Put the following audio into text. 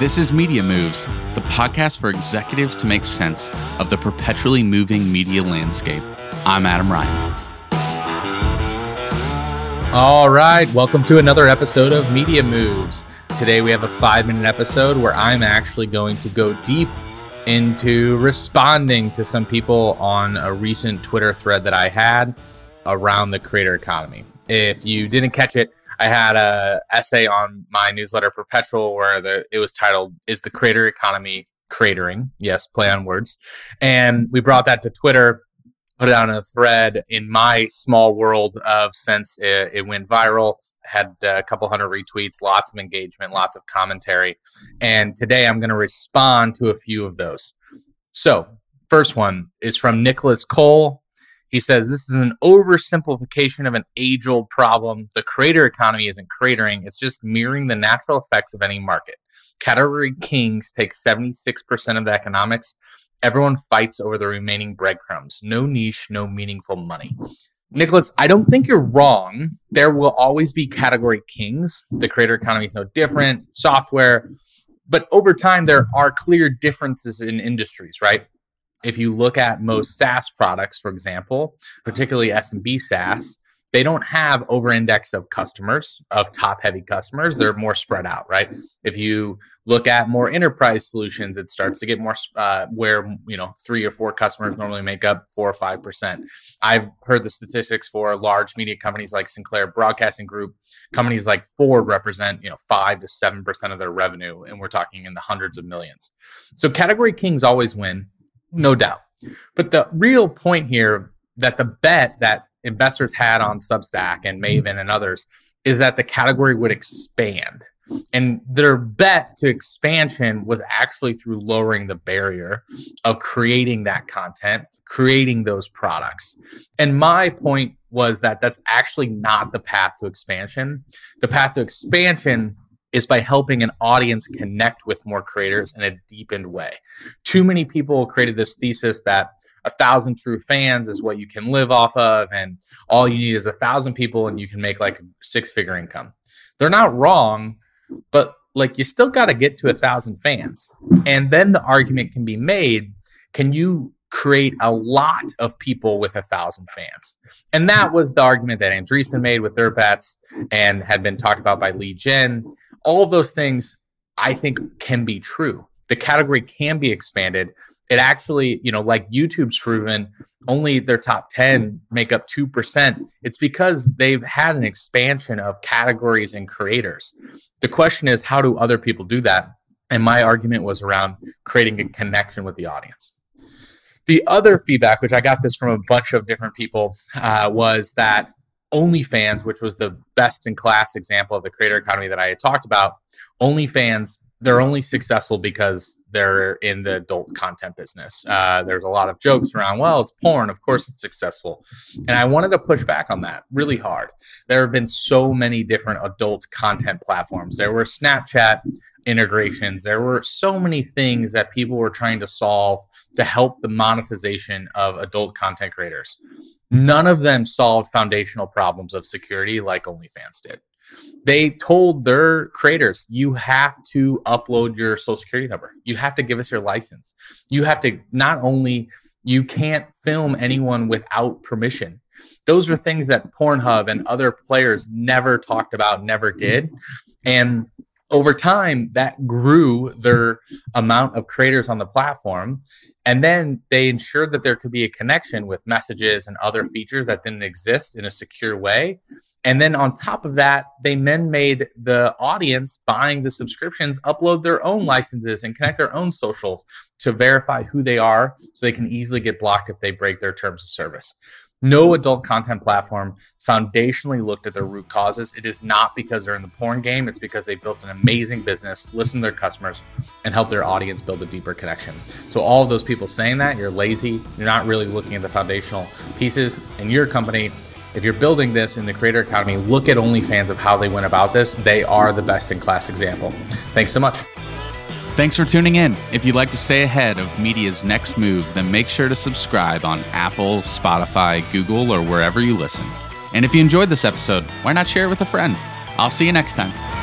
This is Media Moves, the podcast for executives to make sense of the perpetually moving media landscape. I'm Adam Ryan. All right, welcome to another episode of Media Moves. Today we have a five minute episode where I'm actually going to go deep into responding to some people on a recent Twitter thread that I had around the creator economy. If you didn't catch it, I had a essay on my newsletter Perpetual where the it was titled "Is the Creator Economy Cratering?" Yes, play on words, and we brought that to Twitter, put it on a thread in my small world of since it, it went viral, had a couple hundred retweets, lots of engagement, lots of commentary, and today I'm going to respond to a few of those. So, first one is from Nicolas Cole he says this is an oversimplification of an age old problem. The creator economy isn't cratering, it's just mirroring the natural effects of any market. Category kings take 76% of the economics. Everyone fights over the remaining breadcrumbs. No niche, no meaningful money. Nicolas, I don't think you're wrong. There will always be category kings. The creator economy is no different, software. But over time, there are clear differences in industries, right? If you look at most SaaS products, for example, particularly SMB SaaS, they don't have over index of customers, of top heavy customers. They're more spread out, right? If you look at more enterprise solutions, it starts to get more uh, where, you know, three or four customers normally make up four or 5%. I've heard the statistics for large media companies like Sinclair Broadcasting Group. Companies like Ford represent, you know, five to 7% of their revenue. And we're talking in the hundreds of millions. So category kings always win no doubt. But the real point here that the bet that investors had on Substack and mm-hmm. Maven and others is that the category would expand. And their bet to expansion was actually through lowering the barrier of creating that content, creating those products. And my point was that that's actually not the path to expansion. The path to expansion is by helping an audience connect with more creators in a deepened way. Too many people created this thesis that a thousand true fans is what you can live off of, and all you need is a thousand people and you can make like six figure income. They're not wrong, but like you still got to get to a thousand fans. And then the argument can be made can you create a lot of people with a thousand fans. And that was the argument that Andreessen made with their bets and had been talked about by Li Jin all of those things I think can be true. The category can be expanded. It actually, you know, like YouTube's proven, only their top 10 make up 2%. It's because they've had an expansion of categories and creators. The question is, how do other people do that? And my argument was around creating a connection with the audience. The other feedback, which I got this from a bunch of different people, uh, was that OnlyFans, which was the best in class example of the creator economy that I had talked about, OnlyFans, they're only successful because they're in the adult content business. Uh, there's a lot of jokes around, well, it's porn. Of course it's successful. And I wanted to push back on that really hard. There have been so many different adult content platforms. There were Snapchat integrations, there were so many things that people were trying to solve to help the monetization of adult content creators. None of them solved foundational problems of security like OnlyFans did. They told their creators, you have to upload your social security number. You have to give us your license. You have to not only you can't film anyone without permission. Those are things that Pornhub and other players never talked about, never did. And over time, that grew their amount of creators on the platform. And then they ensured that there could be a connection with messages and other features that didn't exist in a secure way. And then on top of that, they then made the audience buying the subscriptions upload their own licenses and connect their own socials to verify who they are so they can easily get blocked if they break their terms of service. No adult content platform foundationally looked at their root causes. It is not because they're in the porn game, it's because they built an amazing business, listened to their customers, and helped their audience build a deeper connection. So, all of those people saying that, you're lazy, you're not really looking at the foundational pieces in your company. If you're building this in the creator economy, look at OnlyFans of how they went about this. They are the best in class example. Thanks so much. Thanks for tuning in. If you'd like to stay ahead of media's next move, then make sure to subscribe on Apple, Spotify, Google, or wherever you listen. And if you enjoyed this episode, why not share it with a friend? I'll see you next time.